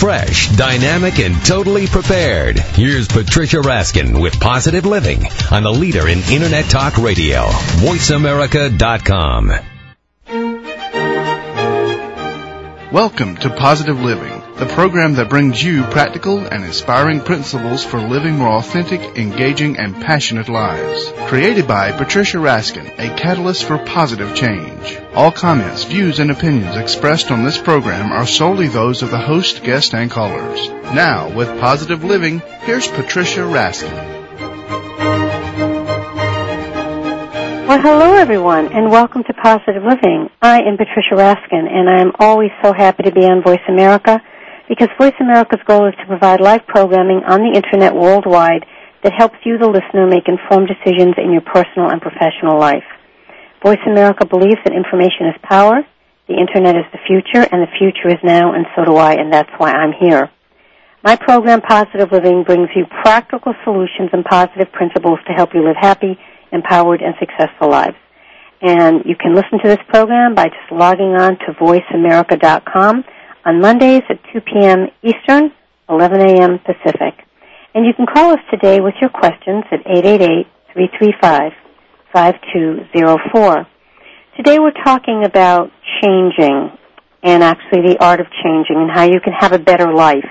Fresh, dynamic, and totally prepared. Here's Patricia Raskin with Positive Living on the leader in Internet Talk Radio, VoiceAmerica.com. Welcome to Positive Living, the program that brings you practical and inspiring principles for living more authentic, engaging, and passionate lives. Created by Patricia Raskin, a catalyst for positive change. All comments, views, and opinions expressed on this program are solely those of the host, guest, and callers. Now, with Positive Living, here's Patricia Raskin. Well, hello everyone, and welcome to Positive Living. I am Patricia Raskin, and I am always so happy to be on Voice America because Voice America's goal is to provide live programming on the internet worldwide that helps you, the listener, make informed decisions in your personal and professional life. Voice America believes that information is power, the internet is the future, and the future is now, and so do I, and that's why I'm here. My program, Positive Living, brings you practical solutions and positive principles to help you live happy, empowered, and successful lives. And you can listen to this program by just logging on to voiceamerica.com on Mondays at 2 p.m. Eastern, 11 a.m. Pacific. And you can call us today with your questions at 888-335-5204. Today we're talking about changing and actually the art of changing and how you can have a better life.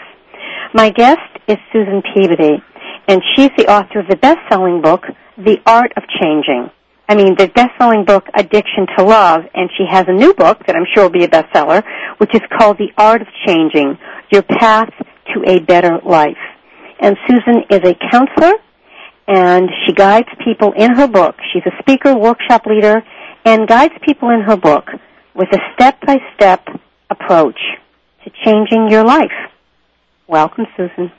My guest is Susan Peabody, and she's the author of the best-selling book, The Art of Changing. I mean, the best-selling book, Addiction to Love, and she has a new book that I'm sure will be a bestseller, which is called The Art of Changing, Your Path to a Better Life. And Susan is a counselor, and she guides people in her book. She's a speaker, workshop leader, and guides people in her book with a step-by-step approach to changing your life. Welcome, Susan.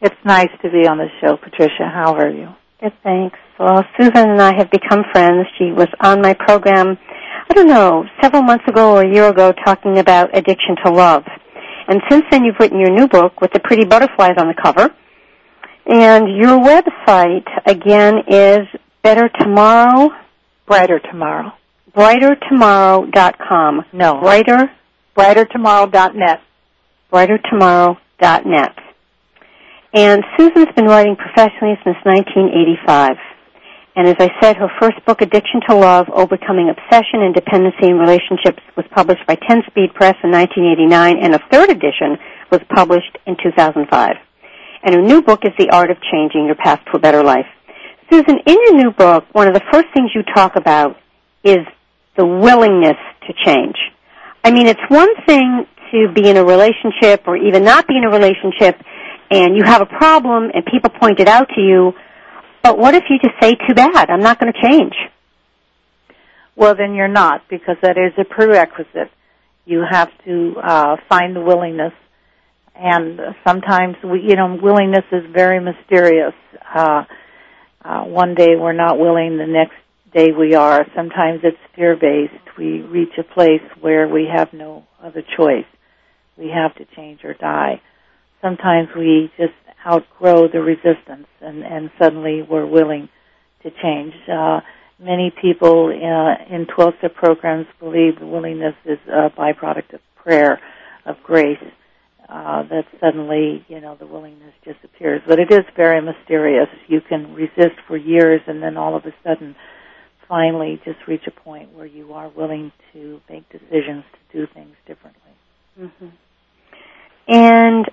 It's nice to be on the show, Patricia. How are you? Good, thanks. Well, Susan and I have become friends. She was on my program, I don't know, several months ago or a year ago talking about addiction to love. And since then you've written your new book with the pretty butterflies on the cover. And your website, again, is Better Tomorrow? Brighter Tomorrow. BrighterTomorrow.com. No. Brighter? BrighterTomorrow.net. BrighterTomorrow.net. And Susan's been writing professionally since 1985. And as I said, her first book, Addiction to Love, Overcoming Obsession and Dependency in Relationships, was published by 10 Speed Press in 1989, and a third edition was published in 2005. And her new book is The Art of Changing Your Path to a Better Life. Susan, in your new book, one of the first things you talk about is the willingness to change. I mean, it's one thing to be in a relationship or even not be in a relationship and you have a problem and people point it out to you, but what if you just say, too bad, I'm not going to change? Well, then you're not, because that is a prerequisite. You have to uh, find the willingness, and sometimes we, you know, willingness is very mysterious. Uh, uh, one day we're not willing, the next day we are. Sometimes it's fear-based. We reach a place where we have no other choice. We have to change or die sometimes we just outgrow the resistance and, and suddenly we're willing to change. Uh, many people uh, in 12 step programs believe the willingness is a byproduct of prayer, of grace. Uh, that suddenly, you know, the willingness disappears. But it is very mysterious. You can resist for years and then all of a sudden finally just reach a point where you are willing to make decisions to do things differently. Mm-hmm. And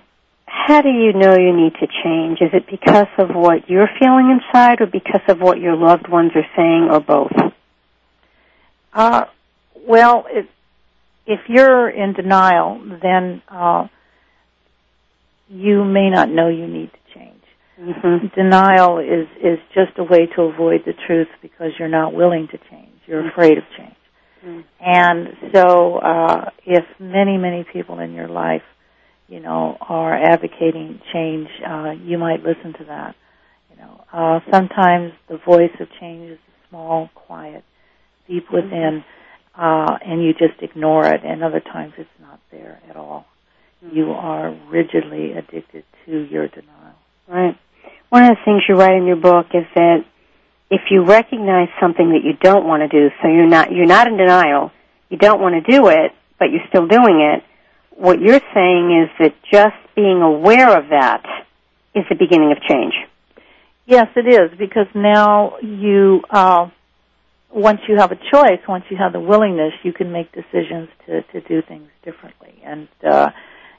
how do you know you need to change? Is it because of what you're feeling inside or because of what your loved ones are saying or both? Uh, well, it, if you're in denial, then uh, you may not know you need to change. Mm-hmm. Denial is is just a way to avoid the truth because you're not willing to change. You're Mm-hmm. afraid of change. Mm. And so, uh, if many, many people in your life, you know, are advocating change, uh, you might listen to that. You know, uh, sometimes the voice of change is small, quiet, deep within, uh, and you just ignore it. And other times it's not there at all. You are rigidly addicted to your denial. Right. One of the things you write in your book is that if you recognize something that you don't want to do, so you're not you're not in denial, you don't want to do it, but you're still doing it. What you're saying is that just being aware of that is the beginning of change. Yes, it is because now you, uh, once you have a choice, once you have the willingness, you can make decisions to to do things differently. And uh,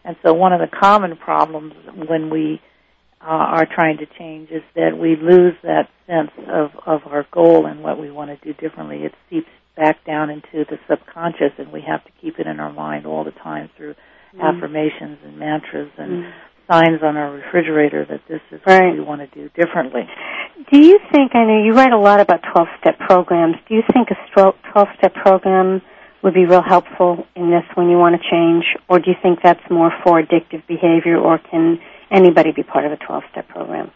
and so one of the common problems when we uh, are trying to change is that we lose that sense of of our goal and what we want to do differently. It seeps back down into the subconscious, and we have to keep it in our mind all the time through mm. affirmations and mantras and mm. signs on our refrigerator that this is right. what we want to do differently. Do you think, I know you write a lot about 12 step programs, do you think a 12 step program would be real helpful in this when you want to change, or do you think that's more for addictive behavior, or can anybody be part of a 12 step program?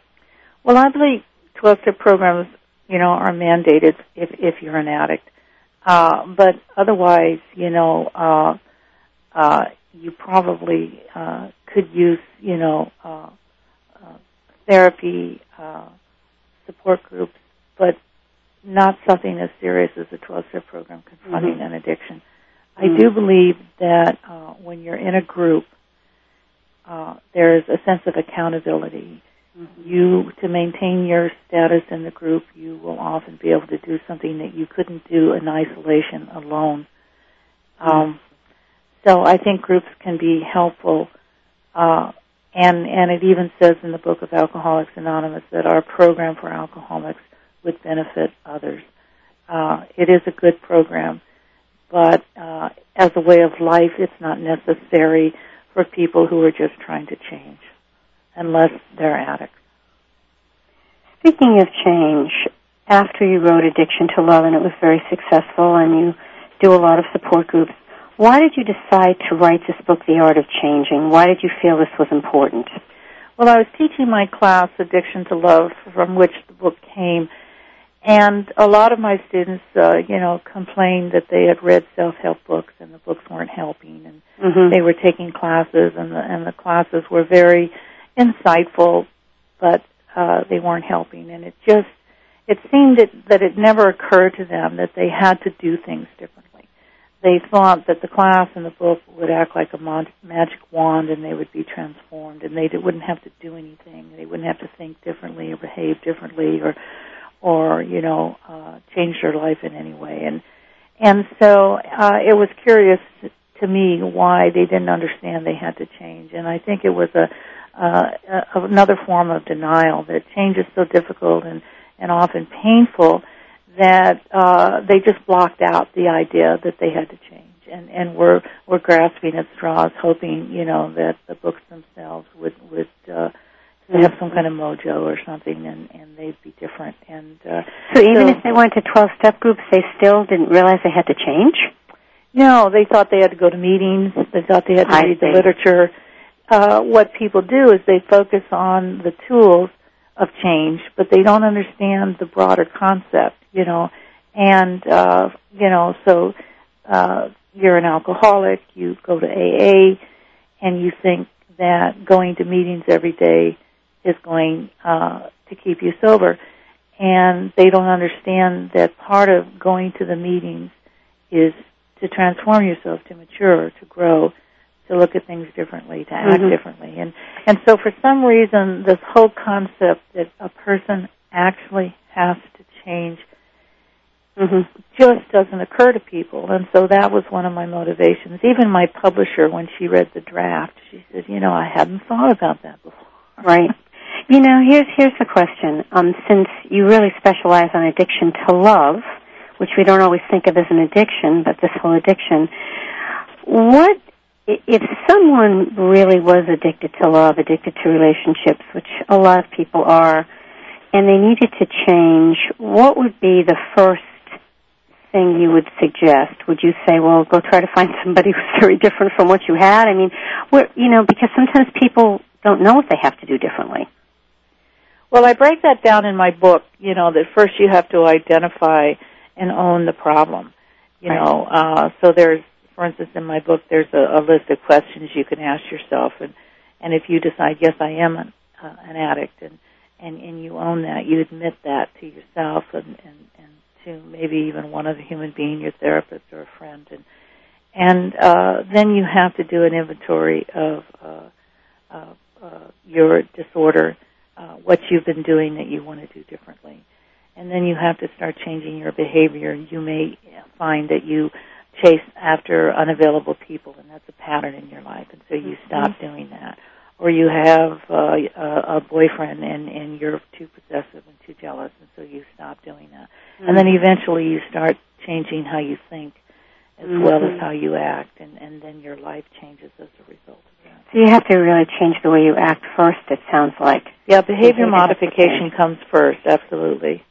Well, I believe 12 step programs, you know, are mandated if, if you're an addict. Uh, but otherwise, you know, uh, uh, you probably uh, could use, you know, uh, uh, therapy, uh, support groups, but not something as serious as a 12-step program confronting mm-hmm. an addiction. I mm-hmm. do believe that uh, when you're in a group, uh, there's a sense of accountability. You, to maintain your status in the group, you will often be able to do something that you couldn't do in isolation alone. Um, so I think groups can be helpful, uh, and and it even says in the book of Alcoholics Anonymous that our program for alcoholics would benefit others. Uh, it is a good program, but uh, as a way of life, it's not necessary for people who are just trying to change unless they're addicts. Speaking of change, after you wrote Addiction to Love and it was very successful and you do a lot of support groups, why did you decide to write this book, The Art of Changing? Why did you feel this was important? Well, I was teaching my class, Addiction to Love, from which the book came, and a lot of my students, uh, you know, complained that they had read self-help books and the books weren't helping, and mm-hmm. they were taking classes, and the and the classes were very insightful, but uh, they weren't helping. And it just it seemed that, that it never occurred to them that they had to do things differently. They thought that the class and the book would act like a magic wand and they would be transformed and they wouldn't have to do anything. They wouldn't have to think differently or behave differently or, or, you know, uh, change their life in any way. And, and so, uh, it was curious to me why they didn't understand they had to change. And I think it was a, another form of denial that change is so difficult and, and often painful that uh, they just blocked out the idea that they had to change and and were were grasping at straws, hoping you know that the books themselves would would uh, have some kind of mojo or something, and and they'd be different. And uh, so even so, if they went to twelve step groups, they still didn't realize they had to change. No, they thought they had to go to meetings. They thought they had to I read see. the literature uh, what people do is they focus on the tools of change, but they don't understand the broader concept, you know. And uh, you know, so uh, you're an alcoholic, you go to AA, and you think that going to meetings every day is going uh, to keep you sober, and they don't understand that part of going to the meetings is to transform yourself, to mature, to grow, to look at things differently, to act mm-hmm. differently. And and so for some reason this whole concept that a person actually has to change mm-hmm. just doesn't occur to people. And so that was one of my motivations. Even my publisher when she read the draft, she said, "You know, I hadn't thought about that before." Right. You know, here's here's the question. Um since you really specialize on addiction to love, which we don't always think of as an addiction, but this whole addiction, what if someone really was addicted to love, addicted to relationships, which a lot of people are, and they needed to change, what would be the first thing you would suggest? Would you say, well, go try to find somebody who's very different from what you had? I mean, we're, you know, because sometimes people don't know what they have to do differently. Well, I break that down in my book, you know, that first you have to identify and own the problem. You right. know, uh, so there's for instance, in my book, there's a, a list of questions you can ask yourself, and and if you decide, yes, I am an, uh, an addict, and and and you own that, you admit that to yourself, and and and to maybe even one other human being, your therapist or a friend, and and uh, then you have to do an inventory of uh, uh, uh, your disorder, uh, what you've been doing that you want to do differently, and then you have to start changing your behavior. You may find that you chase after unavailable people, and that's a pattern in your life, and so you stop Mm-hmm. doing that. Or you have uh, a, a boyfriend, and and you're too possessive and too jealous, and so you stop doing that. And then eventually you start changing how you think as well Mhm. as how you act, and, and then your life changes as a result of that. So you have to really change the way you act first. It sounds like Yeah, behavior Behavior modification comes first, absolutely.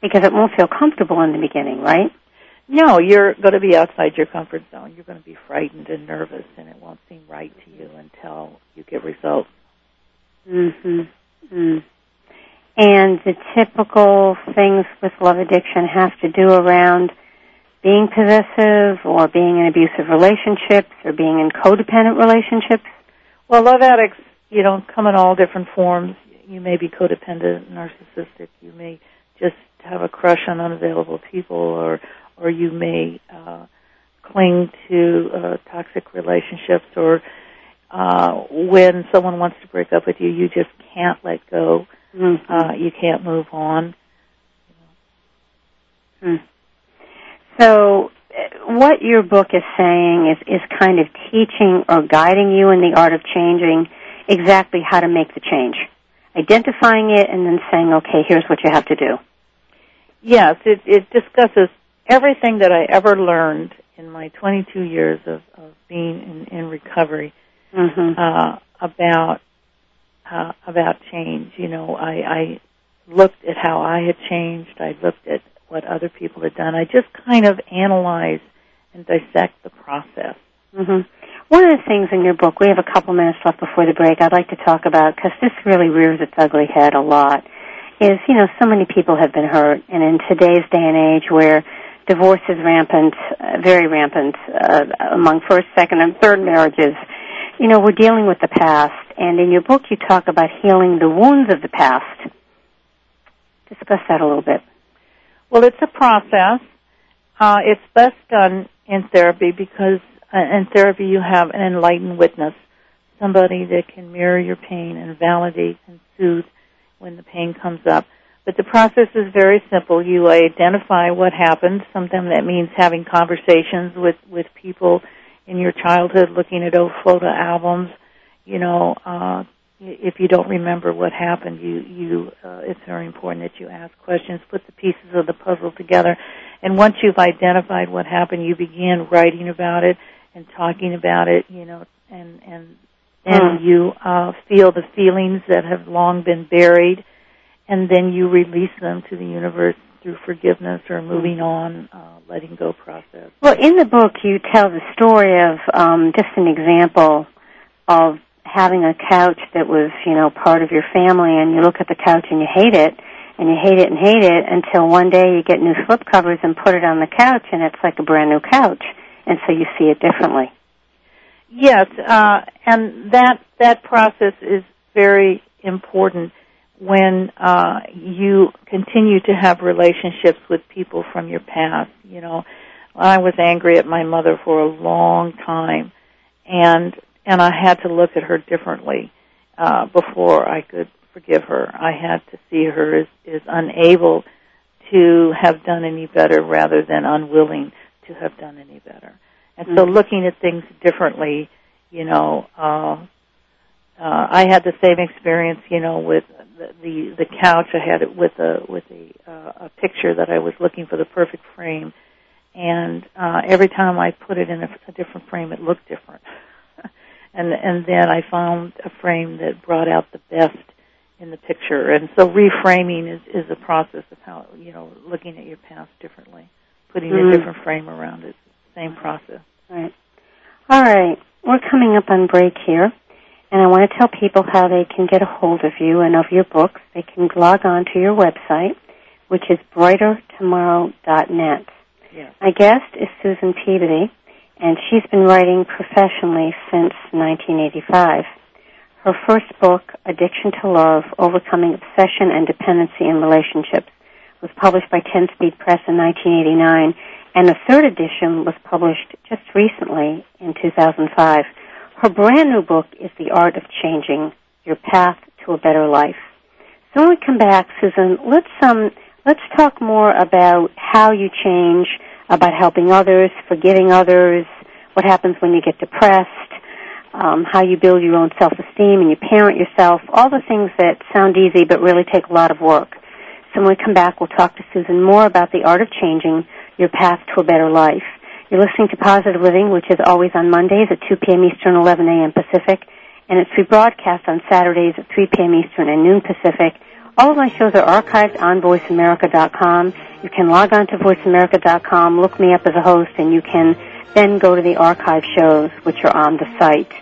because it won't feel comfortable in the beginning, right? No, you're going to be outside your comfort zone. You're going to be frightened and nervous, and it won't seem right to you until you get results. Mm-hmm. Mm. And the typical things with love addiction have to do around being possessive or being in abusive relationships or being in codependent relationships. Well, love addicts, you know, come in all different forms. You may be codependent, narcissistic. You may just have a crush on unavailable people, or or you may uh, cling to uh, toxic relationships, or uh, when someone wants to break up with you, you just can't let go. Mm-hmm. Uh, you can't move on. Mm. So, uh, what your book is saying is, is kind of teaching or guiding you in the art of changing exactly how to make the change. Identifying it and then saying, okay, here's what you have to do. Yes, it, it discusses everything that I ever learned in my 22 years of, of being in, in recovery Mm-hmm. uh, about uh, about change. You know, I, I looked at how I had changed. I looked at what other people had done. I just kind of analyze and dissect the process. hmm One of the things in your book, we have a couple minutes left before the break, I'd like to talk about, because this really rears its ugly head a lot, is, you know, so many people have been hurt, and in today's day and age where divorce is rampant, uh, very rampant, uh, among first, second, and third marriages, you know, we're dealing with the past, and in your book you talk about healing the wounds of the past. Discuss that a little bit. Well, it's a process. Uh, it's best done in therapy because uh, in therapy you have an enlightened witness, somebody that can mirror your pain and validate and soothe when the pain comes up. But the process is very simple. You identify what happened. Sometimes that means having conversations with, with people in your childhood, looking at old photo albums. You know, uh, if you don't remember what happened, you, you, uh, it's very important that you ask questions, put the pieces of the puzzle together, and once you've identified what happened, you begin writing about it and talking about it, you know, and, and and Hmm. you, uh, feel the feelings that have long been buried, and then you release them to the universe through forgiveness or moving on, uh, letting go process. Well, in the book, you tell the story of um, just an example of having a couch that was, you know, part of your family, and you look at the couch and you hate it, and you hate it and hate it until one day you get new slip covers and put it on the couch, and it's like a brand new couch, and so you see it differently. Yes, uh, and that that process is very important when uh, you continue to have relationships with people from your past. You know, I was angry at my mother for a long time, and and I had to look at her differently uh, before I could forgive her. I had to see her as, as unable to have done any better rather than unwilling to have done any better. And so Mhm. looking at things differently, you know, uh, uh, I had the same experience, you know, with the, the the couch. I had it with a with a uh, a picture that I was looking for the perfect frame, and uh, every time I put it in a, a different frame, it looked different. and and then I found a frame that brought out the best in the picture. And so reframing is is a process of how you know looking at your past differently, putting Mhm. a different frame around it. Same process. Right. All right. We're coming up on break here, and I want to tell people how they can get a hold of you and of your books. They can log on to your website, which is brightertomorrow.net. Yes. My guest is Susan Peabody, and she's been writing professionally since 1985. Her first book, Addiction to Love, Overcoming Obsession and Dependency in Relationships, was published by 10 Speed Press in 1989, and the third edition was published just recently in 2005. Her brand new book is The Art of Changing Your Path to a Better Life. So when we come back, Susan, let's um let's talk more about how you change, about helping others, forgiving others, what happens when you get depressed, um, how you build your own self-esteem and you parent yourself, all the things that sound easy but really take a lot of work. So when we come back, we'll talk to Susan more about the art of changing your path to a better life. You're listening to Positive Living, which is always on Mondays at 2 p.m. Eastern, 11 a.m. Pacific, and it's rebroadcast on Saturdays at 3 p.m. Eastern and noon Pacific. All of my shows are archived on VoiceAmerica.com. You can log on to VoiceAmerica.com, look me up as a host, and you can then go to the archive shows, which are on the site.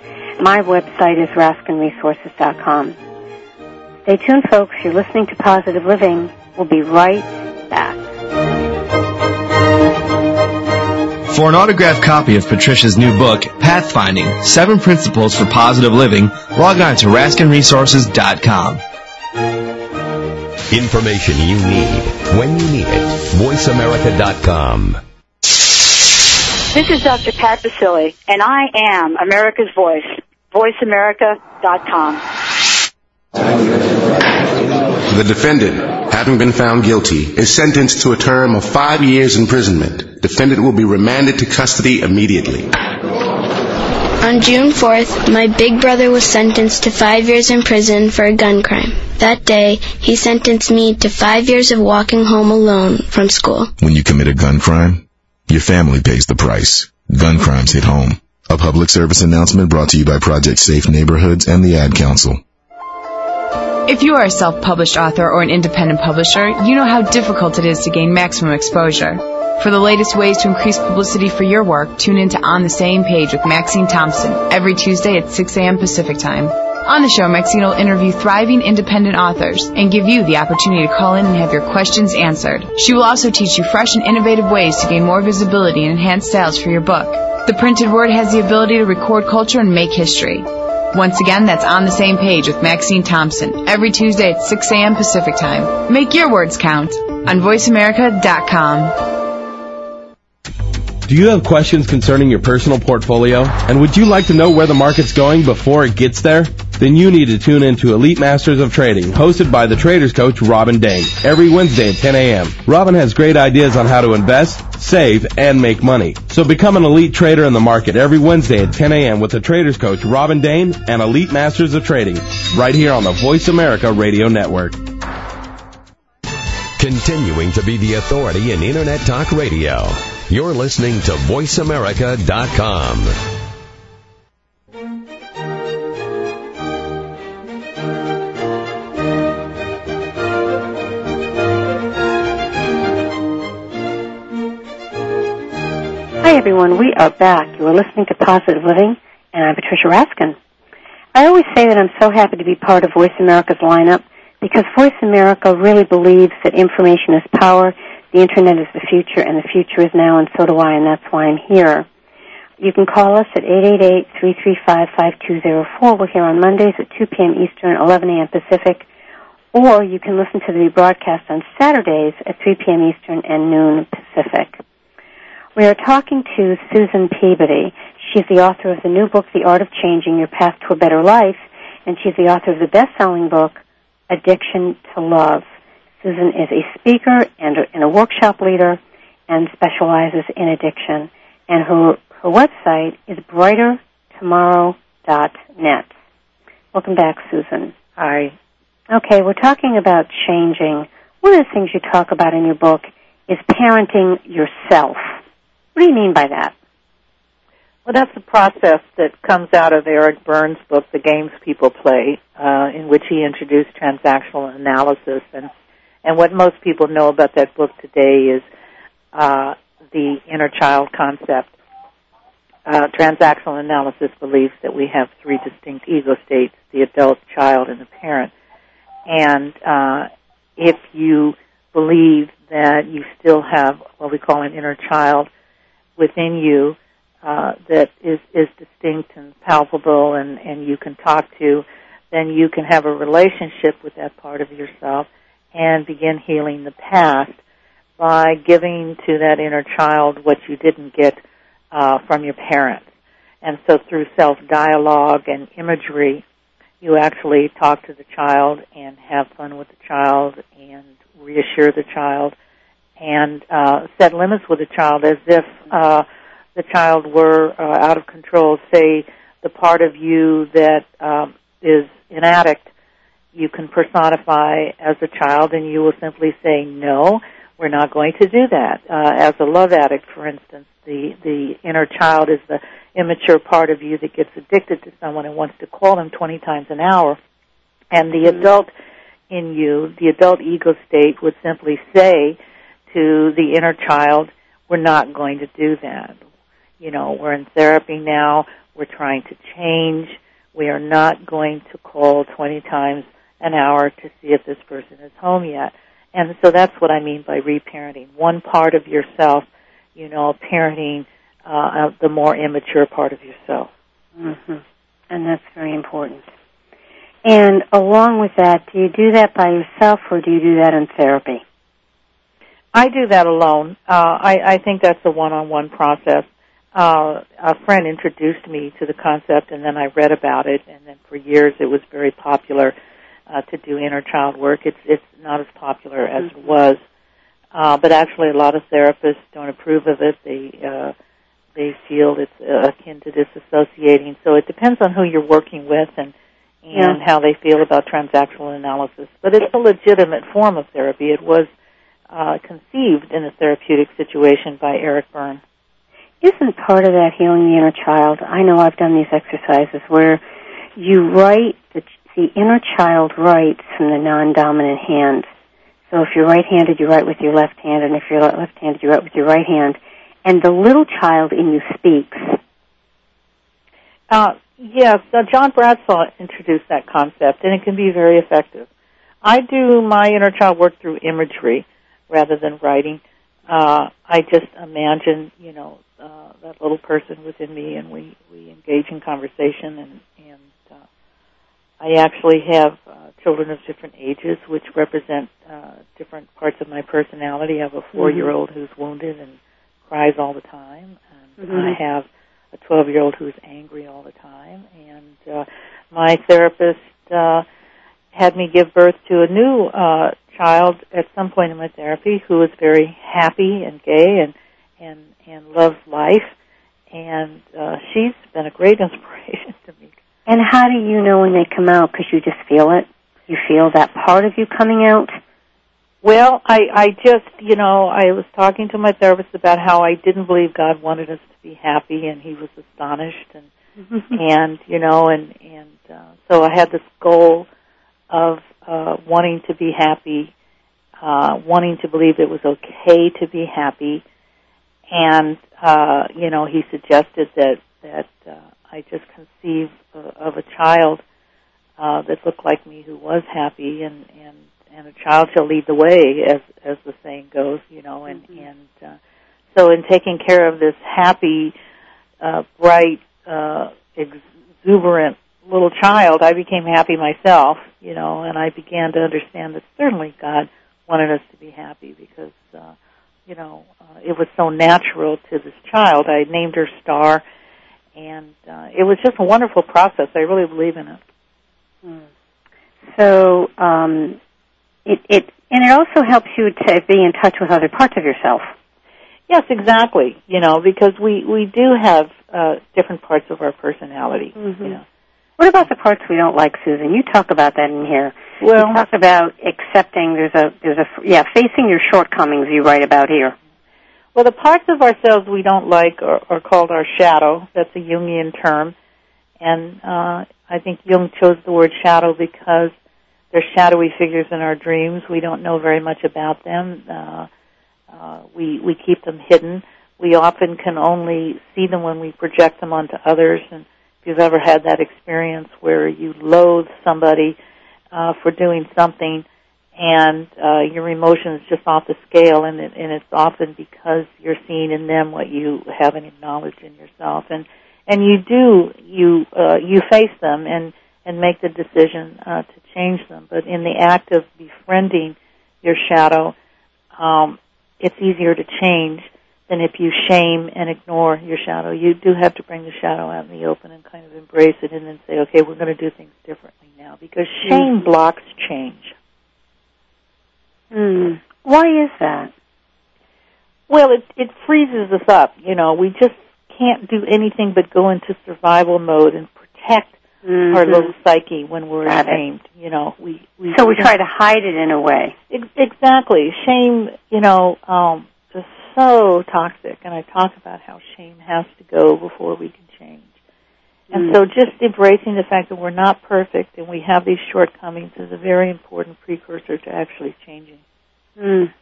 My website is RaskinResources.com. Stay tuned, folks. You're listening to Positive Living. We'll be right back. For an autographed copy of Patricia's new book, Pathfinding, Seven Principles for Positive Living, log on to RaskinResources.com. Information you need when you need it. VoiceAmerica.com. This is Dr. Pat Baccili, and I am America's Voice. VoiceAmerica.com. The defendant, having been found guilty, is sentenced to a term of five years imprisonment. Defendant will be remanded to custody immediately. On June 4th, my big brother was sentenced to five years in prison for a gun crime. That day, he sentenced me to five years of walking home alone from school. When you commit a gun crime, your family pays the price. Gun crimes hit home. A public service announcement brought to you by Project Safe Neighborhoods and the Ad Council. If you are a self-published author or an independent publisher, you know how difficult it is to gain maximum exposure. For the latest ways to increase publicity for your work, tune in to On the Same Page with Maxine Thompson every Tuesday at 6 a.m. Pacific Time. On the show, Maxine will interview thriving independent authors and give you the opportunity to call in and have your questions answered. She will also teach you fresh and innovative ways to gain more visibility and enhance sales for your book. The printed word has the ability to record culture and make history. Once again, that's on the same page with Maxine Thompson every Tuesday at 6 a.m. Pacific Time. Make your words count on VoiceAmerica.com. Do you have questions concerning your personal portfolio? And would you like to know where the market's going before it gets there? Then you need to tune in to Elite Masters of Trading, hosted by the traders coach Robin Dane, every Wednesday at 10 a.m. Robin has great ideas on how to invest, save, and make money. So become an elite trader in the market every Wednesday at 10 a.m. with the traders coach Robin Dane and Elite Masters of Trading, right here on the Voice America Radio Network. Continuing to be the authority in Internet Talk Radio. You're listening to VoiceAmerica.com. everyone. We are back. You are listening to Positive Living, and I'm Patricia Raskin. I always say that I'm so happy to be part of Voice America's lineup because Voice America really believes that information is power, the Internet is the future, and the future is now, and so do I, and that's why I'm here. You can call us at 888-335-5204. We're here on Mondays at 2 p.m. Eastern, 11 a.m. Pacific, or you can listen to the broadcast on Saturdays at 3 p.m. Eastern and noon Pacific. We are talking to Susan Peabody. She's the author of the new book, The Art of Changing Your Path to a Better Life, and she's the author of the best-selling book, Addiction to Love. Susan is a speaker and a, and a workshop leader and specializes in addiction. And her, her website is brightertomorrow.net. Welcome back, Susan. Hi. Okay, we're talking about changing. One of the things you talk about in your book is parenting yourself. What do you mean by that? Well, that's the process that comes out of Eric Berne's book, The Games People Play, uh, in which he introduced transactional analysis. And, and what most people know about that book today is uh, the inner child concept. Uh, transactional analysis believes that we have three distinct ego states, the adult, child, and the parent. And uh, if you believe that you still have what we call an inner child within you uh, that is, is distinct and palpable and, and you can talk to, then you can have a relationship with that part of yourself and begin healing the past by giving to that inner child what you didn't get uh, from your parents. And so through self-dialogue and imagery, you actually talk to the child and have fun with the child and reassure the child and uh, set limits with the child as if uh, the child were uh, out of control. Say the part of you that um, is an addict, you can personify as a child, and you will simply say, "No, we're not going to do that." Uh, as a love addict, for instance, the the inner child is the immature part of you that gets addicted to someone and wants to call them 20 times an hour, and the adult in you, the adult ego state, would simply say to the inner child, "We're not going to do that." You know, we're in therapy now. We're trying to change. We are not going to call 20 times an hour to see if this person is home yet. And so that's what I mean by reparenting. One part of yourself, you know, parenting uh, the more immature part of yourself. Mm-hmm. And that's very important. And along with that, do you do that by yourself or do you do that in therapy? I do that alone. Uh, I, I think that's a one-on-one process uh, a friend introduced me to the concept, and then I read about it, and then for years it was very popular uh, to do inner child work. It's it's not as popular as mm-hmm. it was, uh, but actually a lot of therapists don't approve of it. They uh, they feel it's uh, akin to disassociating. So it depends on who you're working with and and yeah. how they feel about transactional analysis. But it's a legitimate form of therapy. It was uh, conceived in a therapeutic situation by Eric Berne isn't part of that healing the inner child? I know I've done these exercises where you write the, the inner child writes from the non-dominant hand. So if you're right-handed, you write with your left hand, and if you're left-handed, you write with your right hand. And the little child in you speaks. Uh, yes, uh, John Bradshaw introduced that concept, and it can be very effective. I do my inner child work through imagery rather than writing. Uh, I just imagine, you know, uh, that little person within me, and we we engage in conversation. And and uh, I actually have uh, children of different ages, which represent uh, different parts of my personality. I have a four-year-old mm-hmm. who's wounded and cries all the time, and mm-hmm. I have a 12-year-old who's angry all the time. And uh, my therapist uh, had me give birth to a new uh, child at some point in my therapy who was very happy and gay and and and loves life, and uh, she's been a great inspiration to me. And how do you know when they come out? Because you just feel it. You feel that part of you coming out. Well, I I just you know I was talking to my therapist about how I didn't believe God wanted us to be happy, and he was astonished, and and you know and and uh, so I had this goal of uh, wanting to be happy, uh, wanting to believe it was okay to be happy, and uh, you know he suggested that that uh, I just conceive of a child uh, that looked like me who was happy, and and and a child shall lead the way, as as the saying goes, you know, and mm-hmm. and uh, so in taking care of this happy, uh, bright, uh, exuberant little child, I became happy myself, you know, and I began to understand that certainly God wanted us to be happy because. Uh, you know, uh, it was so natural to this child. I named her Star, and uh, it was just a wonderful process. I really believe in it. Mm. So, um, it, it and it also helps you to be in touch with other parts of yourself. Yes, exactly. You know, because we we do have uh, different parts of our personality. Mm-hmm. You know. What about the parts we don't like, Susan? You talk about that in here. Well, you talk about accepting. There's a there's a yeah facing your shortcomings. You write about here. Well, the parts of ourselves we don't like are, are called our shadow. That's a Jungian term, and uh, I think Jung chose the word shadow because they're shadowy figures in our dreams. We don't know very much about them. Uh, uh, we we keep them hidden. We often can only see them when we project them onto others. And if you've ever had that experience where you loathe somebody uh, for doing something and uh, your emotion is just off the scale and, it, and it's often because you're seeing in them what you haven't acknowledged in yourself. And and you do you uh, you face them and and make the decision uh, to change them. But in the act of befriending your shadow um, it's easier to change than if you shame and ignore your shadow. You do have to bring the shadow out in the open and kind of embrace it and then say, okay, we're going to do things differently now because shame Mm. blocks change. Mm. Why is that? Well, it it freezes us up. You know, we just can't do anything but go into survival mode and protect our Mhm. little psyche when we're Got it. ashamed. You know, we, we So we try to hide it in a way. Ex- Exactly. Shame, you know, um, is so toxic, and I talk about how shame has to go before we can change. And Mm. so just embracing the fact that we're not perfect and we have these shortcomings is a very important precursor to actually changing. Mm.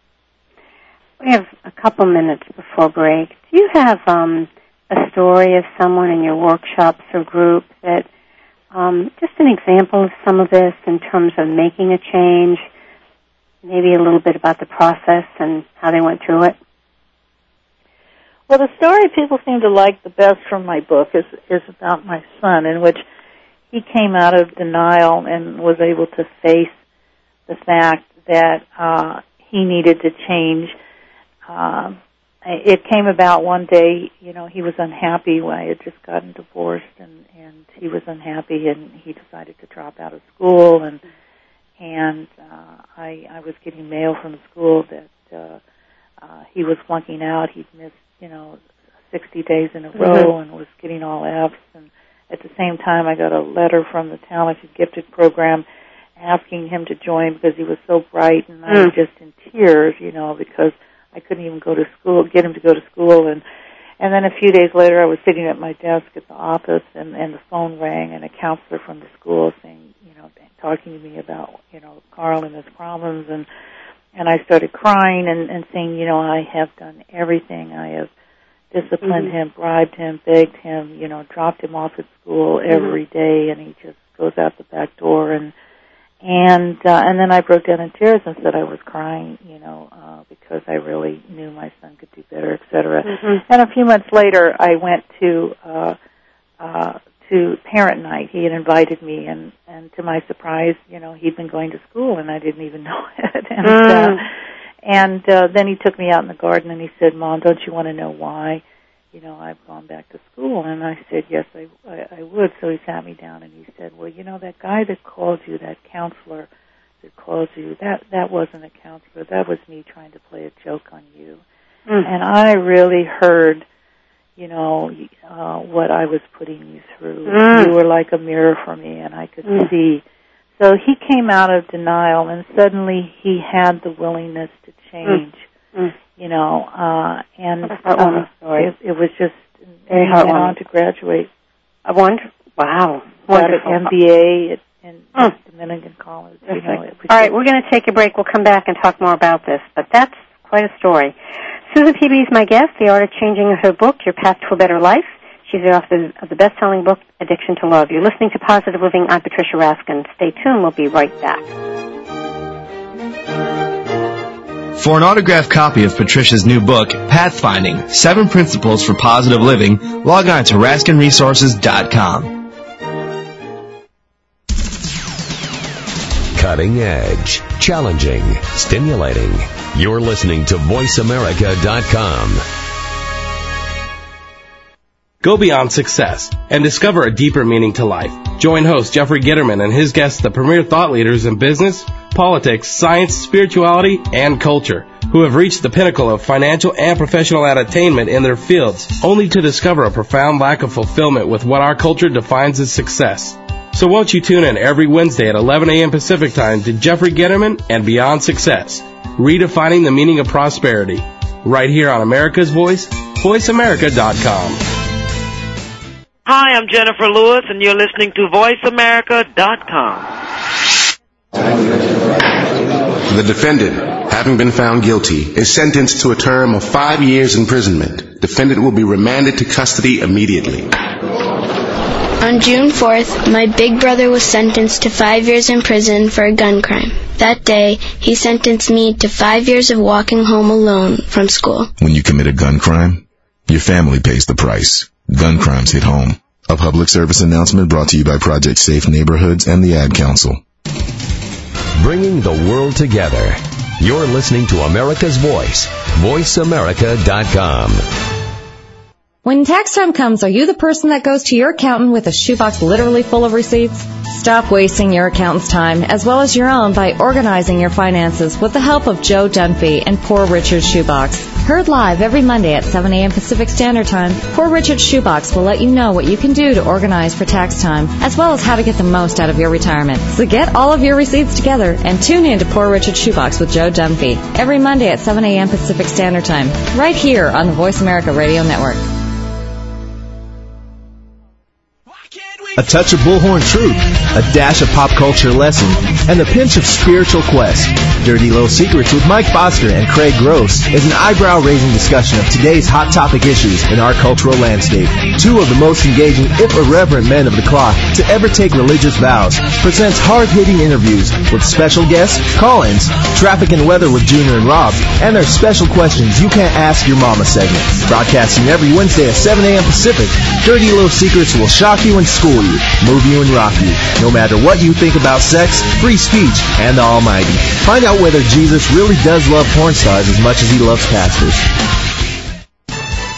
We have a couple minutes before break. Do you have um, a story of someone in your workshops or group that um, just an example of some of this in terms of making a change? Maybe a little bit about the process and how they went through it. Well, the story people seem to like the best from my book is is about my son, in which he came out of denial and was able to face the fact that uh, he needed to change. Um, it came about one day, you know, he was unhappy I had just gotten divorced, and and he was unhappy, and he decided to drop out of school, and and uh, I I was getting mail from school that uh, uh, he was flunking out. He'd missed, you know, 60 days in a row Mhm. and was getting all Fs. And at the same time, I got a letter from the Talented Gifted program asking him to join because he was so bright, and I was Mm. just in tears, you know, because I couldn't even go to school, get him to go to school, and and then a few days later, I was sitting at my desk at the office, and and the phone rang, and a counselor from the school saying, you know, talking to me about, you know, Carl and his problems, and and I started crying and and saying, you know, I have done everything. I have disciplined Mhm. him, bribed him, begged him, you know, dropped him off at school every day, and he just goes out the back door and and uh, and then I broke down in tears and said I was crying, you know, uh, because I really knew my son could do better, et cetera. Mhm. And a few months later, I went to uh, uh, to parent night. He had invited me, and and to my surprise, you know, he'd been going to school, and I didn't even know it. and uh, Mm. and uh, then he took me out in the garden, and he said, "Mom, don't you want to know why?" You know, I've gone back to school, and I said, "Yes, I, I, I would." So he sat me down, and he said, "Well, you know, that guy that called you, that counselor that called you, that that wasn't a counselor. That was me trying to play a joke on you." Mm. and I really heard, you know, uh, what I was putting you through. Mm. You were like a mirror for me, and I could Mm. see. So he came out of denial, and suddenly he had the willingness to change. Mm. You know, uh, and uh, story. it, it was just Very he went on to graduate. I wonder. Wow. Got an Wonderful. MBA at in Mm. Dominican College. You know, All right, we're going to take a break. We'll come back and talk more about this, but that's quite a story. Susan Peabody is my guest. The Art of Changing her book, Your Path to a Better Life. She's the author of the best-selling book, Addiction to Love. You're listening to Positive Living. I'm Patricia Raskin. Stay tuned. We'll be right back. For an autographed copy of Patricia's new book, Pathfinding, Seven Principles for Positive Living, log on to RaskinResources.com. Cutting edge, challenging, stimulating. You're listening to VoiceAmerica.com. Go beyond success and discover a deeper meaning to life. Join host Jeffrey Gitterman and his guests, the premier thought leaders in business, politics, science, spirituality, and culture, who have reached the pinnacle of financial and professional attainment in their fields, only to discover a profound lack of fulfillment with what our culture defines as success. So won't you tune in every Wednesday at 11 a.m. Pacific Time to Jeffrey Gitterman and Beyond Success, redefining the meaning of prosperity, right here on America's Voice, VoiceAmerica.com. Hi, I'm Jennifer Lewis, and you're listening to VoiceAmerica.com. The defendant, having been found guilty, is sentenced to a term of five years imprisonment. Defendant will be remanded to custody immediately. On June 4th, my big brother was sentenced to five years in prison for a gun crime. That day, he sentenced me to five years of walking home alone from school. When you commit a gun crime, your family pays the price. Gun crimes hit home. A public service announcement brought to you by Project Safe Neighborhoods and the Ad Council. Bringing the world together. You're listening to America's Voice, voiceamerica.com. When tax time comes, are you the person that goes to your accountant with a shoebox literally full of receipts? Stop wasting your accountant's time as well as your own by organizing your finances with the help of Joe Dunphy and Poor Richard's Shoebox. Heard live every Monday at 7 a.m. Pacific Standard Time, Poor Richard's Shoebox will let you know what you can do to organize for tax time, as well as how to get the most out of your retirement. So get all of your receipts together and tune in to Poor Richard's Shoebox with Joe Dunphy every Monday at 7 a.m. Pacific Standard Time, right here on the Voice America Radio Network. A touch of bullhorn truth, a dash of pop culture lesson, and a pinch of spiritual quest. Dirty Little Secrets with Mike Foster and Craig Gross is an eyebrow-raising discussion of today's hot topic issues in our cultural landscape. Two of the most engaging, if irreverent men of the cloth to ever take religious vows presents hard-hitting interviews with special guests, call-ins, traffic and weather with Junior and Rob, and their special questions you can't ask your mama segment. Broadcasting every Wednesday at 7 a.m. Pacific, Dirty Little Secrets will shock you and school you, move you and rock you. No matter what you think about sex, free speech, and the Almighty. Find out whether Jesus really does love porn stars as much as he loves pastors.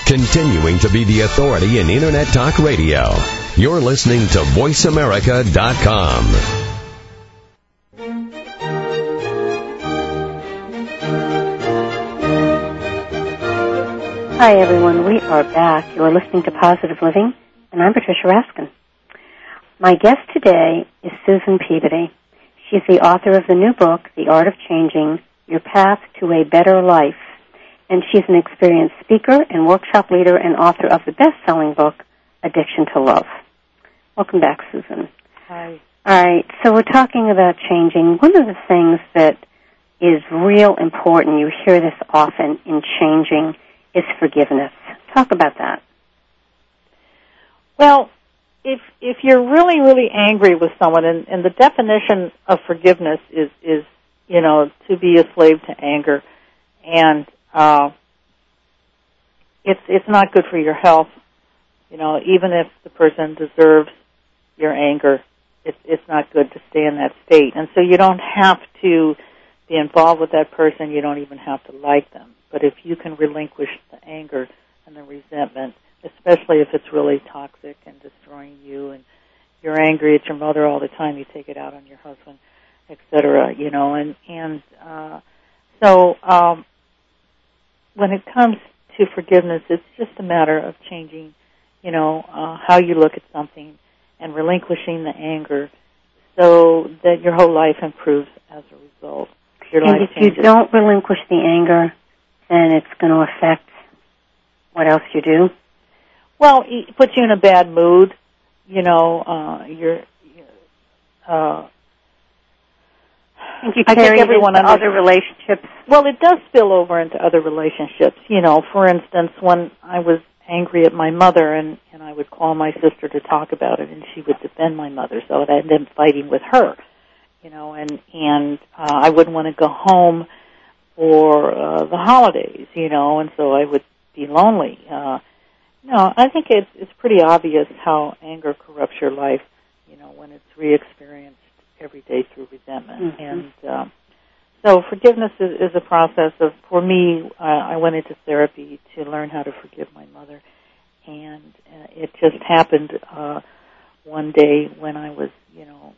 Continuing to be the authority in Internet Talk Radio. You're listening to VoiceAmerica.com. Hi, everyone. We are back. You are listening to Positive Living, and I'm Patricia Raskin. My guest today is Susan Peabody. She's the author of the new book, The Art of Changing Your Path to a Better Life. And she's an experienced speaker and workshop leader and author of the best-selling book, Addiction to Love. Welcome back, Susan. Hi. All right, so we're talking about changing. One of the things that is real important, you hear this often in changing, is forgiveness. Talk about that. Well, if if you're really really angry with someone, and, and the definition of forgiveness is is you know to be a slave to anger, and uh, it's it's not good for your health. You know, even if the person deserves your anger, it's it's not good to stay in that state. And so you don't have to be involved with that person. You don't even have to like them. But if you can relinquish the anger and the resentment, especially if it's really toxic and destroying you and you're angry at your mother all the time, you take it out on your husband, etc. You know, and and uh, so um, when it comes to forgiveness, it's just a matter of changing, you know, uh, how you look at something and relinquishing the anger, so that your whole life improves as a result. Your and life if changes. you don't relinquish the anger, then it's going to affect what else you do. Well, it puts you in a bad mood. You know, uh, you're. Uh, you I think everyone under- other relationships. Well, it does spill over into other relationships. You know, for instance, when I was angry at my mother and and I would call my sister to talk about it and she would defend my mother, so I ended up fighting with her. You know, and and uh, I wouldn't want to go home for uh, the holidays, you know, and so I would be lonely. Uh no, I think it's it's pretty obvious how anger corrupts your life, you know, when it's re-experienced every day through resentment. Mhm. And um, so forgiveness is, is a process of, for me, uh, I went into therapy to learn how to forgive my mother. And uh, it just happened uh, one day when I was, you know,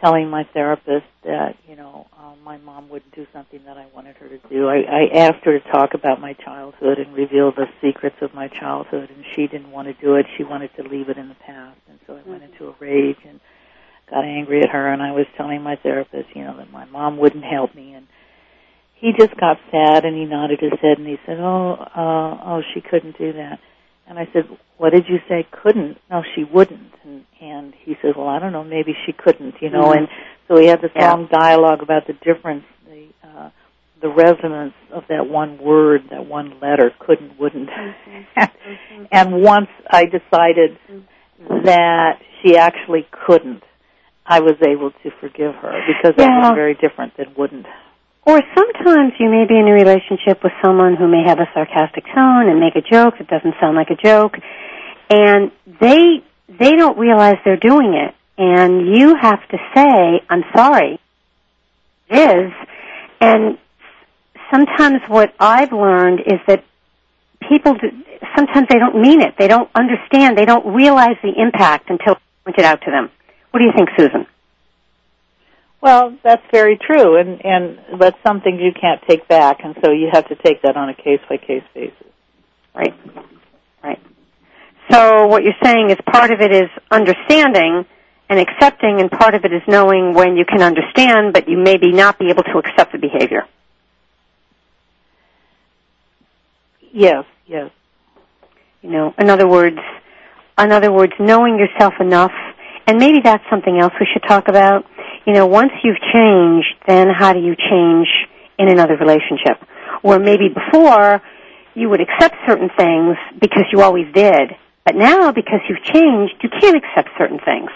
telling my therapist that, you know, uh, my mom wouldn't do something that I wanted her to do. I, I asked her to talk about my childhood and reveal the secrets of my childhood, and she didn't want to do it. She wanted to leave it in the past. And so I went into a rage and got angry at her and I was telling my therapist, you know, that my mom wouldn't help me and he just got sad and he nodded his head and he said, "Oh, uh oh, she couldn't do that." And I said, "What did you say couldn't?" "No, she wouldn't." And and he said, "Well, I don't know, maybe she couldn't, you know." Mhm. And so we had this Yeah. long dialogue about the difference the uh the resonance of that one word, that one letter, couldn't, wouldn't. and once I decided that she actually couldn't, I was able to forgive her because that was very different than wouldn't. Or sometimes you may be in a relationship with someone who may have a sarcastic tone and make a joke that doesn't sound like a joke, and they they don't realize they're doing it, and you have to say, "I'm sorry." It is, And sometimes what I've learned is that people do, sometimes they don't mean it. They don't understand. They don't realize the impact until pointed out to them. What do you think, Susan? Well, that's very true, and and that's something you can't take back, and so you have to take that on a case by case basis. Right. Right. So what you're saying is part of it is understanding and accepting, and part of it is knowing when you can understand, but you maybe not be able to accept the behavior. Yes. Yes. You know, in other words, in other words, knowing yourself enough, and maybe that's something else we should talk about. You know, once you've changed, then how do you change in another relationship? Or maybe before, you would accept certain things because you always did, but now because you've changed, you can't accept certain things.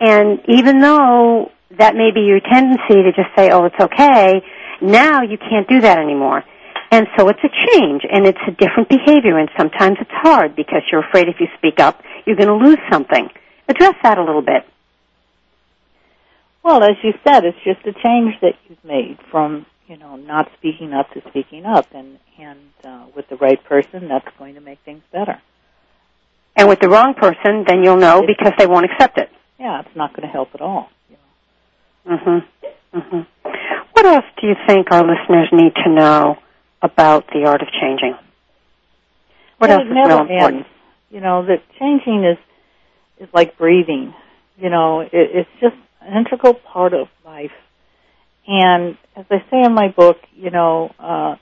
And even though that may be your tendency to just say, oh, it's okay, now you can't do that anymore. And so it's a change, and it's a different behavior, and sometimes it's hard because you're afraid if you speak up, you're going to lose something. Address that a little bit. Well, as you said, it's just a change that you've made from you know not speaking up to speaking up, and and uh, with the right person, that's going to make things better. And with the wrong person, then you'll know because they won't accept it. Yeah, it's not going to help at all. You know. Mhm. Mhm. What else do you think our listeners need to know about the art of changing? What well, else is real important? Ends. You know that changing is is like breathing. You know, it, it's just an integral part of life. And as I say in my book, you know, uh,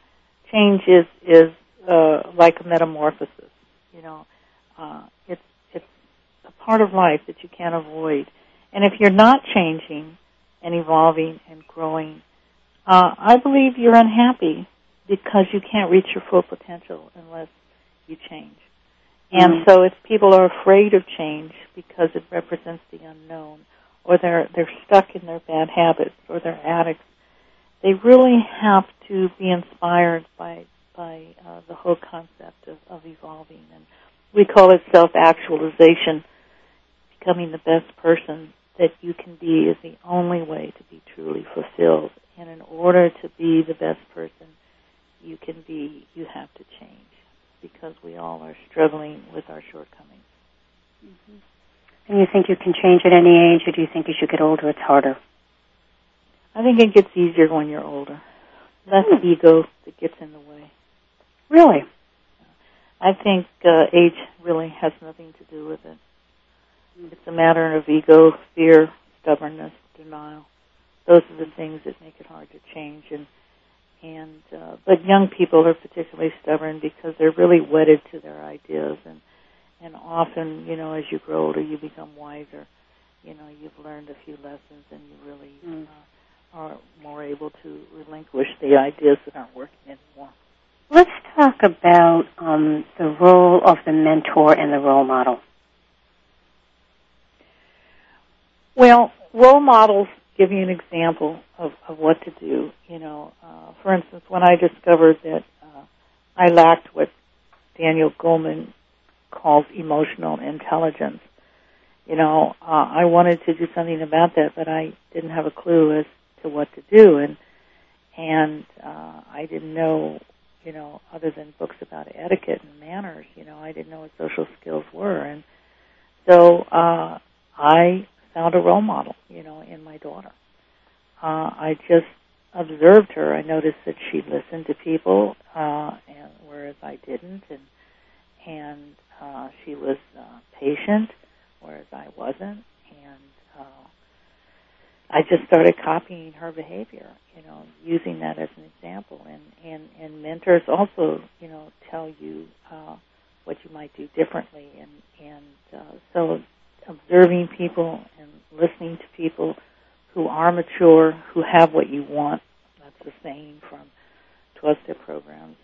change is is uh, like a metamorphosis. You know, uh, it's it's a part of life that you can't avoid. And if you're not changing and evolving and growing, uh, I believe you're unhappy because you can't reach your full potential unless you change. And Mm-hmm. so if people are afraid of change because it represents the unknown, or they're they're stuck in their bad habits, or they're addicts, they really have to be inspired by by uh, the whole concept of, of evolving. And we call it self-actualization. Becoming the best person that you can be is the only way to be truly fulfilled. And in order to be the best person you can be, you have to change because we all are struggling with our shortcomings. Mm-hmm. And you think you can change at any age, or do you think as you get older it's harder? I think it gets easier when you're older. Less Hmm. ego that gets in the way. Really? I think uh, age really has nothing to do with it. It's a matter of ego, fear, stubbornness, denial. Those are the things that make it hard to change. And and uh, but young people are particularly stubborn because they're really wedded to their ideas and and often you know as you grow older you become wiser you know you've learned a few lessons and you really Mm. uh, are more able to relinquish the ideas that aren't working anymore Let's talk about um, the role of the mentor and the role model. Well, role models give you an example of, of what to do. You know, uh, for instance, when I discovered that uh, I lacked what Daniel Goleman calls emotional intelligence, you know, uh, I wanted to do something about that, but I didn't have a clue as to what to do, and and uh, I didn't know, you know, other than books about etiquette and manners, you know, I didn't know what social skills were, and so uh, I found a role model, you know, in my daughter. Uh, I just observed her. I noticed that she listened to people, uh, and whereas I didn't, and and uh, she was uh, patient, whereas I wasn't, and uh, I just started copying her behavior, you know, using that as an example. And and and mentors also, you know, tell you uh, what you might do differently, and and uh, so observing people and listening to people who are mature, who have what you want. That's the saying from 12-step programs.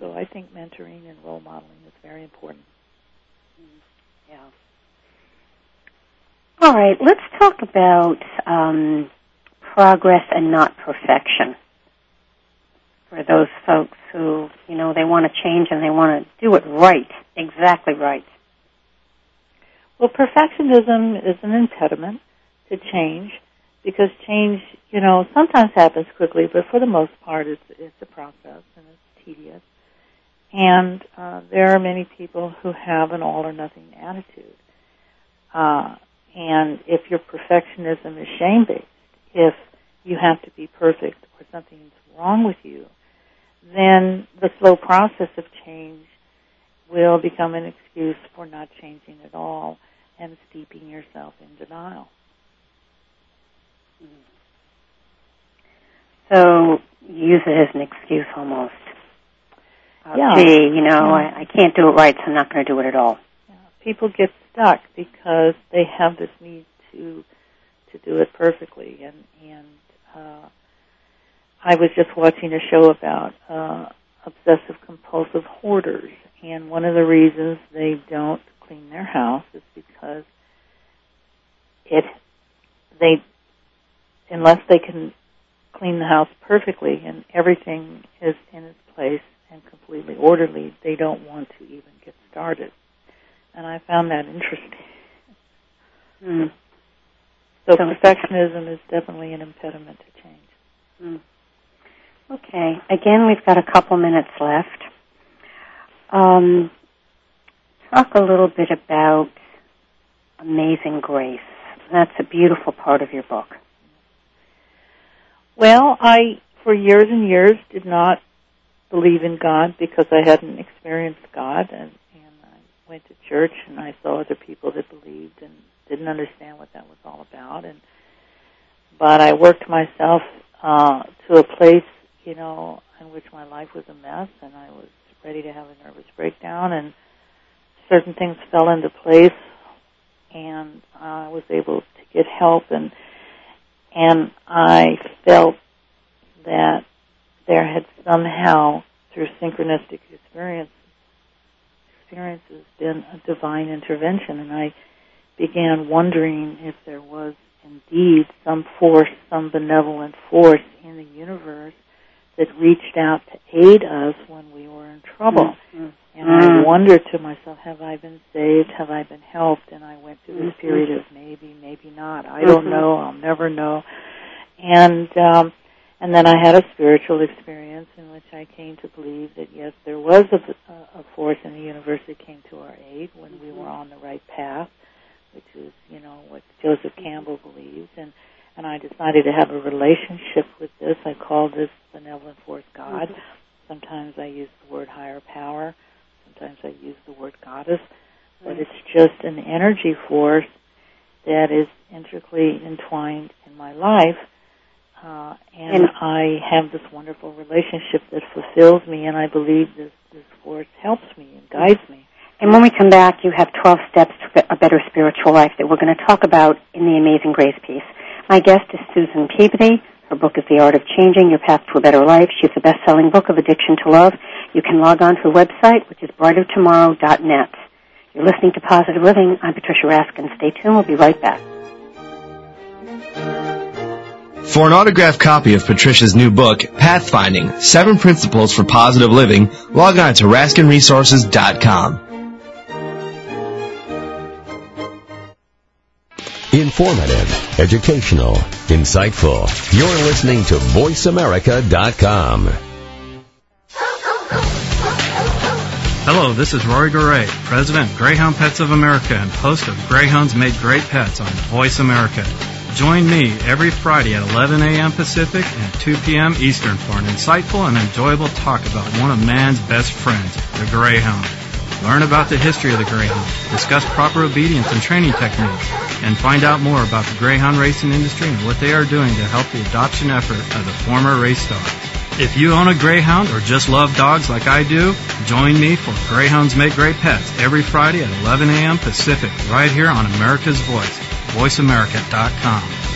So I think mentoring and role modeling is very important. Yeah. All right, let's talk about um, progress and not perfection. For those folks who, you know, they want to change and they want to do it right, exactly right. Well, perfectionism is an impediment to change, because change, you know, sometimes happens quickly, but for the most part, it's it's a process and it's tedious. And uh, there are many people who have an all or nothing attitude. Uh, and if your perfectionism is shame based, if you have to be perfect or something's wrong with you, then the slow process of change will become an excuse for not changing at all and steeping yourself in denial. So you use it as an excuse almost. Yeah. Gee, you know, Yeah. I, I can't do it right, so I'm not going to do it at all. People get stuck because they have this need to to do it perfectly and and uh I was just watching a show about uh obsessive compulsive hoarders and one of the reasons they don't clean their house is because it they unless they can clean the house perfectly and everything is in its place and completely orderly, they don't want to even get started. And I found that interesting. Mm. So, So- perfectionism is definitely an impediment to change. Mm. Okay. Again, we've got a couple minutes left. Um, talk a little bit about Amazing Grace. That's a beautiful part of your book. Well, I, for years and years, did not believe in God because I hadn't experienced God, and, and I went to church and I saw other people that believed and didn't understand what that was all about. And but I worked myself uh, to a place, you know, in which my life was a mess, and I was ready to have a nervous breakdown, and certain things fell into place, and I was able to get help and and I felt that there had somehow, through synchronistic experience, experiences, been a divine intervention, and I began wondering if there was indeed some force, some benevolent force in the universe that reached out to aid us when we were in trouble. Mm. And I wondered to myself, have I been saved? Have I been helped? And I went through this period of maybe, maybe not. I don't Mhm. know. I'll never know. And um, and then I had a spiritual experience in which I came to believe that yes, there was a, a force in the universe that came to our aid when we were on the right path, which is you know what Joseph Campbell believes. And and I decided to have a relationship with this. I call this benevolent force God. Mm-hmm. Sometimes I use the word higher power. Sometimes I use the word goddess. But it's just an energy force that is intricately entwined in my life. Uh, and, And- I have this wonderful relationship that fulfills me, and I believe this, this force helps me and guides me. And when we come back, you have 12 steps to a better spiritual life that we're going to talk about in the Amazing Grace piece. My guest is Susan Peabody. Her book is The Art of Changing Your Path to a Better Life. She's the best-selling book of Addiction to Love. You can log on to her website, which is brightertomorrow.net. You're listening to Positive Living. I'm Patricia Raskin. Stay tuned. We'll be right back. For an autographed copy of Patricia's new book, Pathfinding, Seven Principles for Positive Living, log on to RaskinResources.com. Informative, educational, insightful. You're listening to VoiceAmerica.com. Hello, this is Rory Goree, President of Greyhound Pets of America and host of Greyhounds Made Great Pets on Voice America. Join me every Friday at 11 a.m. Pacific and 2 p.m. Eastern for an insightful and enjoyable talk about one of man's best friends, the Greyhound. Learn about the history of the Greyhound, discuss proper obedience and training techniques, and find out more about the Greyhound racing industry and what they are doing to help the adoption effort of the former race stars. If you own a Greyhound or just love dogs like I do, join me for Greyhounds Make Great Pets every Friday at 11 a.m. Pacific, right here on America's Voice, voiceamerica.com.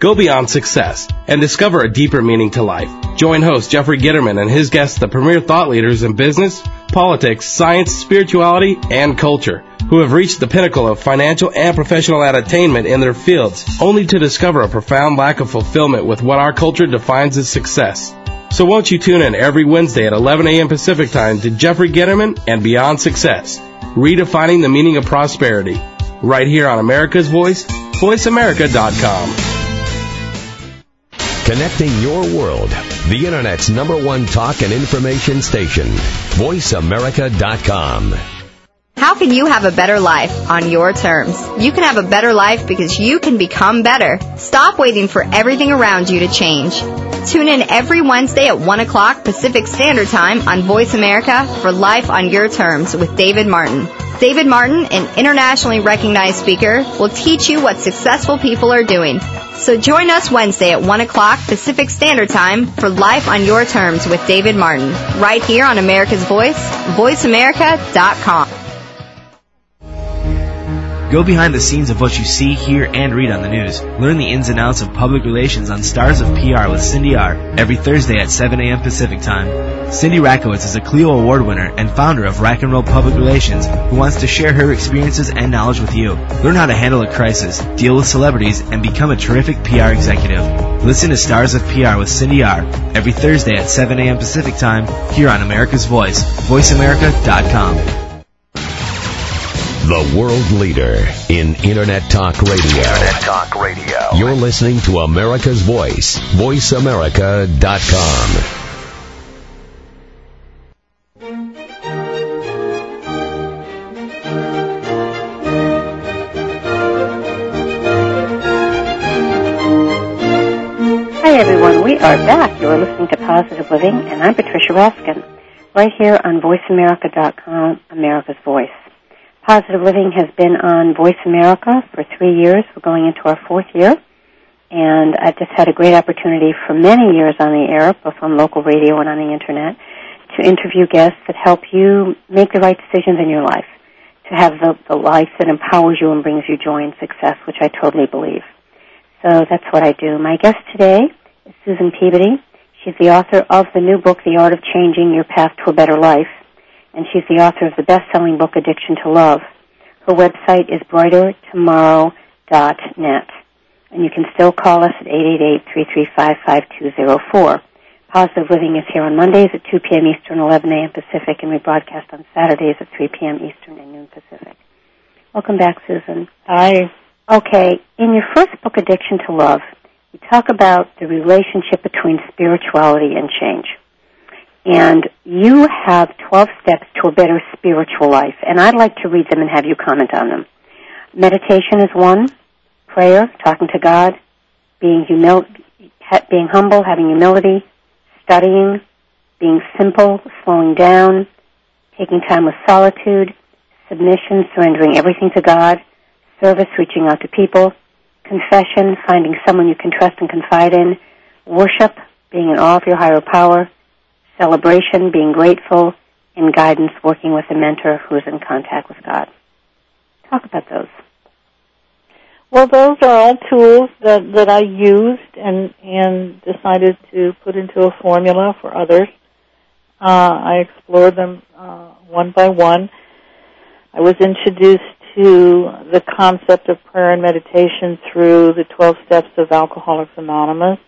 Go beyond success and discover a deeper meaning to life. Join host Jeffrey Gitterman and his guests, the premier thought leaders in business, politics, science, spirituality, and culture, who have reached the pinnacle of financial and professional attainment in their fields, only to discover a profound lack of fulfillment with what our culture defines as success. So won't you tune in every Wednesday at 11 a.m. Pacific time to Jeffrey Gitterman and Beyond Success, redefining the meaning of prosperity, right here on America's Voice, voiceamerica.com. Connecting your world. The Internet's number one talk and information station. VoiceAmerica.com. How can you have a better life on your terms? You can have a better life because you can become better. Stop waiting for everything around you to change. Tune in every Wednesday at 1 o'clock Pacific Standard Time on Voice America for Life on Your Terms with David Martin. David Martin, an internationally recognized speaker, will teach you what successful people are doing. So join us Wednesday at 1 o'clock Pacific Standard Time for Life on Your Terms with David Martin, right here on America's Voice, voiceamerica.com. Go behind the scenes of what you see, hear, and read on the news. Learn the ins and outs of public relations on Stars of PR with Cindy R. every Thursday at 7 a.m. Pacific Time. Cindy Rakowitz is a Clio Award winner and founder of Rack and Roll Public Relations who wants to share her experiences and knowledge with you. Learn how to handle a crisis, deal with celebrities, and become a terrific PR executive. Listen to Stars of PR with Cindy R. every Thursday at 7 a.m. Pacific Time here on America's Voice, voiceamerica.com. The world leader in Internet Talk Radio. Internet Talk Radio. You're listening to America's Voice, voiceamerica.com. Hi everyone, we are back. You are listening to Positive Living, and I'm Patricia Raskin, right here on VoiceAmerica.com, America's Voice. Positive Living has been on Voice America for three years. We're going into our fourth year. And I've just had a great opportunity for many years on the air, both on local radio and on the internet, to interview guests that help you make the right decisions in your life, to have the, the life that empowers you and brings you joy and success, which I totally believe. So that's what I do. My guest today is Susan Peabody. She's the author of the new book, The Art of Changing Your Path to a Better Life and she's the author of the best-selling book Addiction to Love. Her website is brightertomorrow.net. And you can still call us at 888-335-5204. Positive Living is here on Mondays at 2 p.m. Eastern, 11 a.m. Pacific, and we broadcast on Saturdays at 3 p.m. Eastern and noon Pacific. Welcome back, Susan. Hi. Okay, in your first book, Addiction to Love, you talk about the relationship between spirituality and change. And you have 12 steps to a better spiritual life. And I'd like to read them and have you comment on them. Meditation is one. Prayer, talking to God. Being humil- being humble, having humility. Studying. Being simple, slowing down. Taking time with solitude. Submission, surrendering everything to God. Service, reaching out to people. Confession, finding someone you can trust and confide in. Worship, being in awe of your higher power celebration, being grateful, and guidance, working with a mentor who's in contact with God. Talk about those. Well, those are all tools that, that I used and, and decided to put into a formula for others. Uh, I explored them uh, one by one. I was introduced to the concept of prayer and meditation through the 12 steps of Alcoholics Anonymous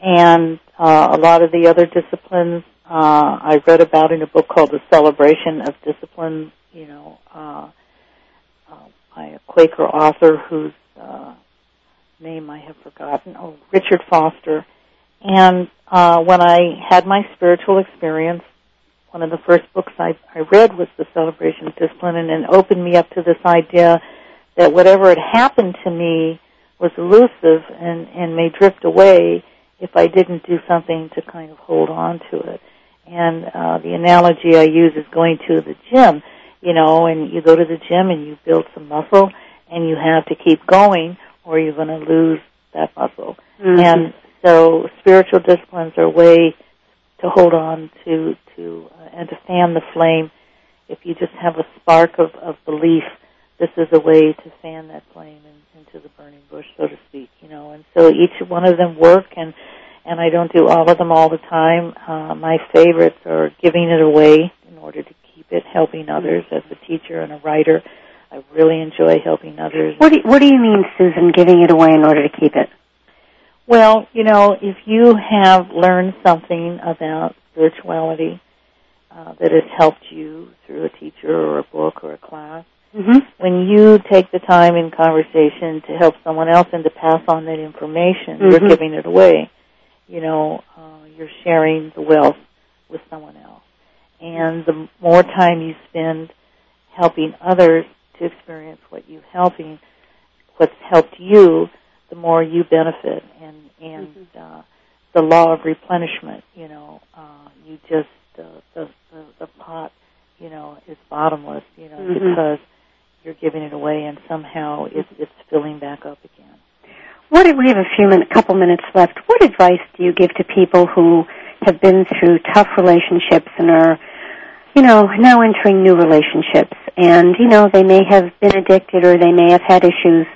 and uh, a lot of the other disciplines uh, I read about in a book called The Celebration of Discipline, you know, uh, uh, by a Quaker author whose uh, name I have forgotten, oh, Richard Foster. And uh, when I had my spiritual experience, one of the first books I, I read was The Celebration of Discipline, and it opened me up to this idea that whatever had happened to me was elusive and, and may drift away if I didn't do something to kind of hold on to it. And uh, the analogy I use is going to the gym, you know, and you go to the gym and you build some muscle, and you have to keep going, or you're going to lose that muscle. Mm-hmm. And so, spiritual disciplines are a way to hold on to to uh, and to fan the flame. If you just have a spark of, of belief, this is a way to fan that flame in, into the burning bush, so to speak. You know, and so each one of them work and and I don't do all of them all the time. Uh, my favorites are giving it away in order to keep it, helping others as a teacher and a writer. I really enjoy helping others. What do you, what do you mean, Susan, giving it away in order to keep it? Well, you know, if you have learned something about spirituality uh, that has helped you through a teacher or a book or a class, mm-hmm. when you take the time in conversation to help someone else and to pass on that information, mm-hmm. you're giving it away. you know, uh, you're sharing the wealth with someone else. And the more time you spend helping others to experience what you're helping, what's helped you, the more you benefit. And and mm-hmm. uh, the law of replenishment, you know, uh, you just uh, the, the the pot, you know, is bottomless, you know, mm-hmm. because you're giving it away, and somehow it's it's filling back up again. What we have a few minutes, couple minutes left. What advice do you give to people who have been through tough relationships and are, you know, now entering new relationships? And you know, they may have been addicted or they may have had issues,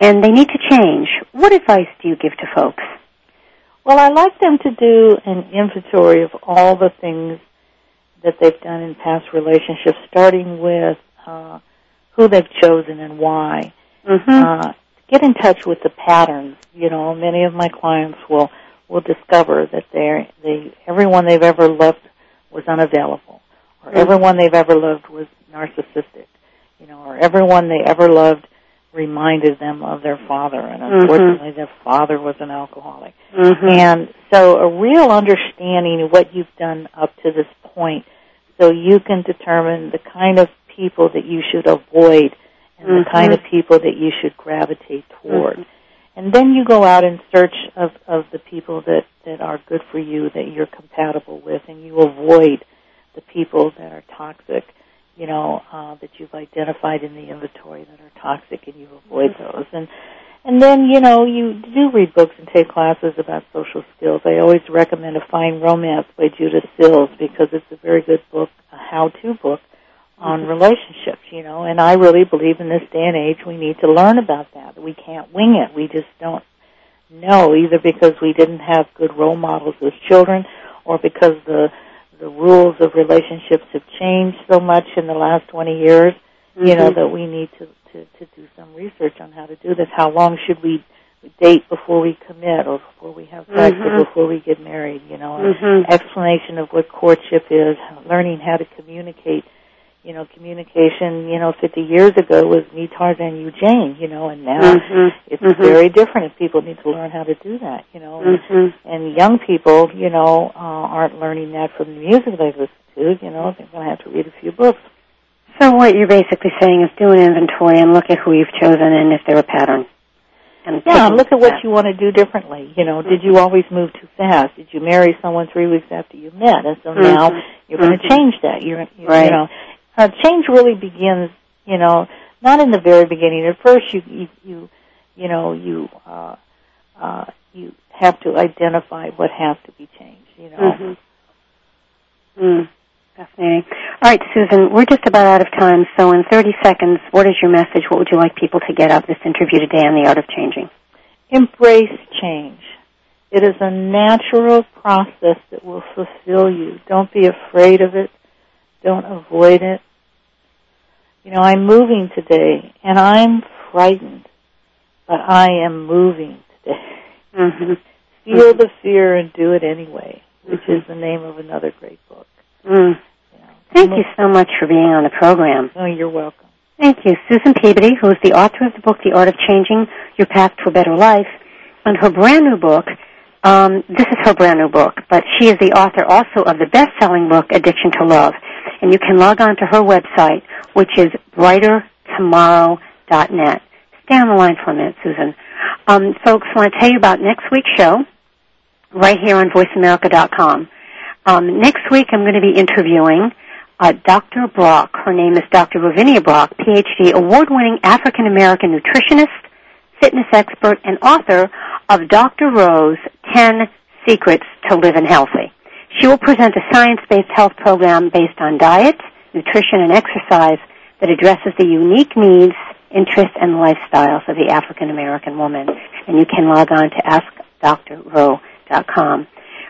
and they need to change. What advice do you give to folks? Well, I like them to do an inventory of all the things that they've done in past relationships, starting with uh, who they've chosen and why. Mm-hmm. Uh, get in touch with the patterns. You know, many of my clients will will discover that they they everyone they've ever loved was unavailable, or mm-hmm. everyone they've ever loved was narcissistic. You know, or everyone they ever loved reminded them of their father, and mm-hmm. unfortunately, mm-hmm. their father was an alcoholic. Mm-hmm. And so, a real understanding of what you've done up to this point, so you can determine the kind of people that you should avoid and mm-hmm. the kind of people that you should gravitate toward. Mm-hmm. And then you go out in search of, of the people that, that are good for you, that you're compatible with, and you avoid the people that are toxic you know, uh, that you've identified in the inventory that are toxic and you avoid Mm-hmm. those. And and then, you know, you do read books and take classes about social skills. I always recommend A Fine Romance by Judith Sills because it's a very good book, a how-to book on relationships, you know, and I really believe in this day and age we need to learn about that. We can't wing it. We just don't know either because we didn't have good role models as children or because the the rules of relationships have changed so much in the last 20 years, mm-hmm. you know, that we need to, to, to do some research on how to do this. How long should we date before we commit or before we have sex mm-hmm. or before we get married, you know, mm-hmm. explanation of what courtship is, learning how to communicate you know, communication, you know, 50 years ago was me, Tarzan, you, Jane, you know, and now mm-hmm. it's mm-hmm. very different and people need to learn how to do that, you know. Mm-hmm. And young people, you know, uh, aren't learning that from the music they listen to, you know, they're going to have to read a few books. So what you're basically saying is do an inventory and look at who you've chosen and if they're a pattern. And yeah, look at what you want to do differently. You know, did you always move too fast? Did you marry someone three weeks after you met? And so now Mhm. you're going to Mhm. change that. You're, you Right. you know, uh, change really begins, you know, not in the very beginning. At first, you you you, you know you uh, uh, you have to identify what has to be changed. You know. Mm-hmm. Mm, fascinating. All right, Susan, we're just about out of time. So, in 30 seconds, what is your message? What would you like people to get out of this interview today on the art of changing? Embrace change. It is a natural process that will fulfill you. Don't be afraid of it. Don't avoid it. You know, I'm moving today and I'm frightened, but I am moving today. Mm-hmm. Feel the fear and do it anyway, which is the name of another great book. Mm. Thank you so much for being on the program. Oh, you're welcome. Thank you. Susan Peabody, who is the author of the book, The Art of Changing Your Path to a Better Life, and her brand new book, um, this is her brand new book, but she is the author also of the best-selling book, Addiction to Love. And you can log on to her website, which is brightertomorrow.net. Stay on the line for a minute, Susan. Um, folks, I want to tell you about next week's show, right here on VoiceAmerica.com. Um, next week, I'm going to be interviewing uh, Dr. Brock. Her name is Dr. Rovenia Brock, PhD, award-winning African American nutritionist, fitness expert, and author of Dr. Ro's 10 Secrets to Living Healthy. She will present a science-based health program based on diet, nutrition, and exercise that addresses the unique needs, interests, and lifestyles of the African American woman. And you can log on to askdrro.com.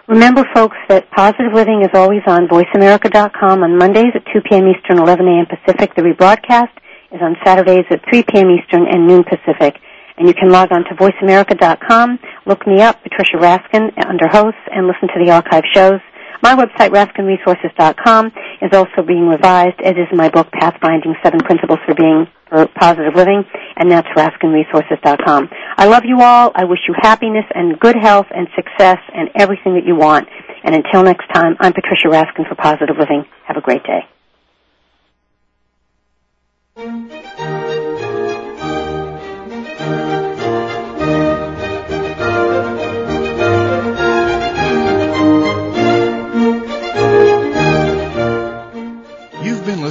Remember, folks, that Positive Living is always on VoiceAmerica.com on Mondays at 2 p.m. Eastern, 11 a.m. Pacific. The rebroadcast is on Saturdays at 3 p.m. Eastern and noon Pacific. And you can log on to VoiceAmerica.com, look me up, Patricia Raskin, under hosts, and listen to the archive shows. My website, RaskinResources.com, is also being revised, as is my book, Pathfinding Seven Principles for Being for Positive Living, and that's RaskinResources.com. I love you all. I wish you happiness and good health and success and everything that you want. And until next time, I'm Patricia Raskin for Positive Living. Have a great day.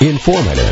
Informative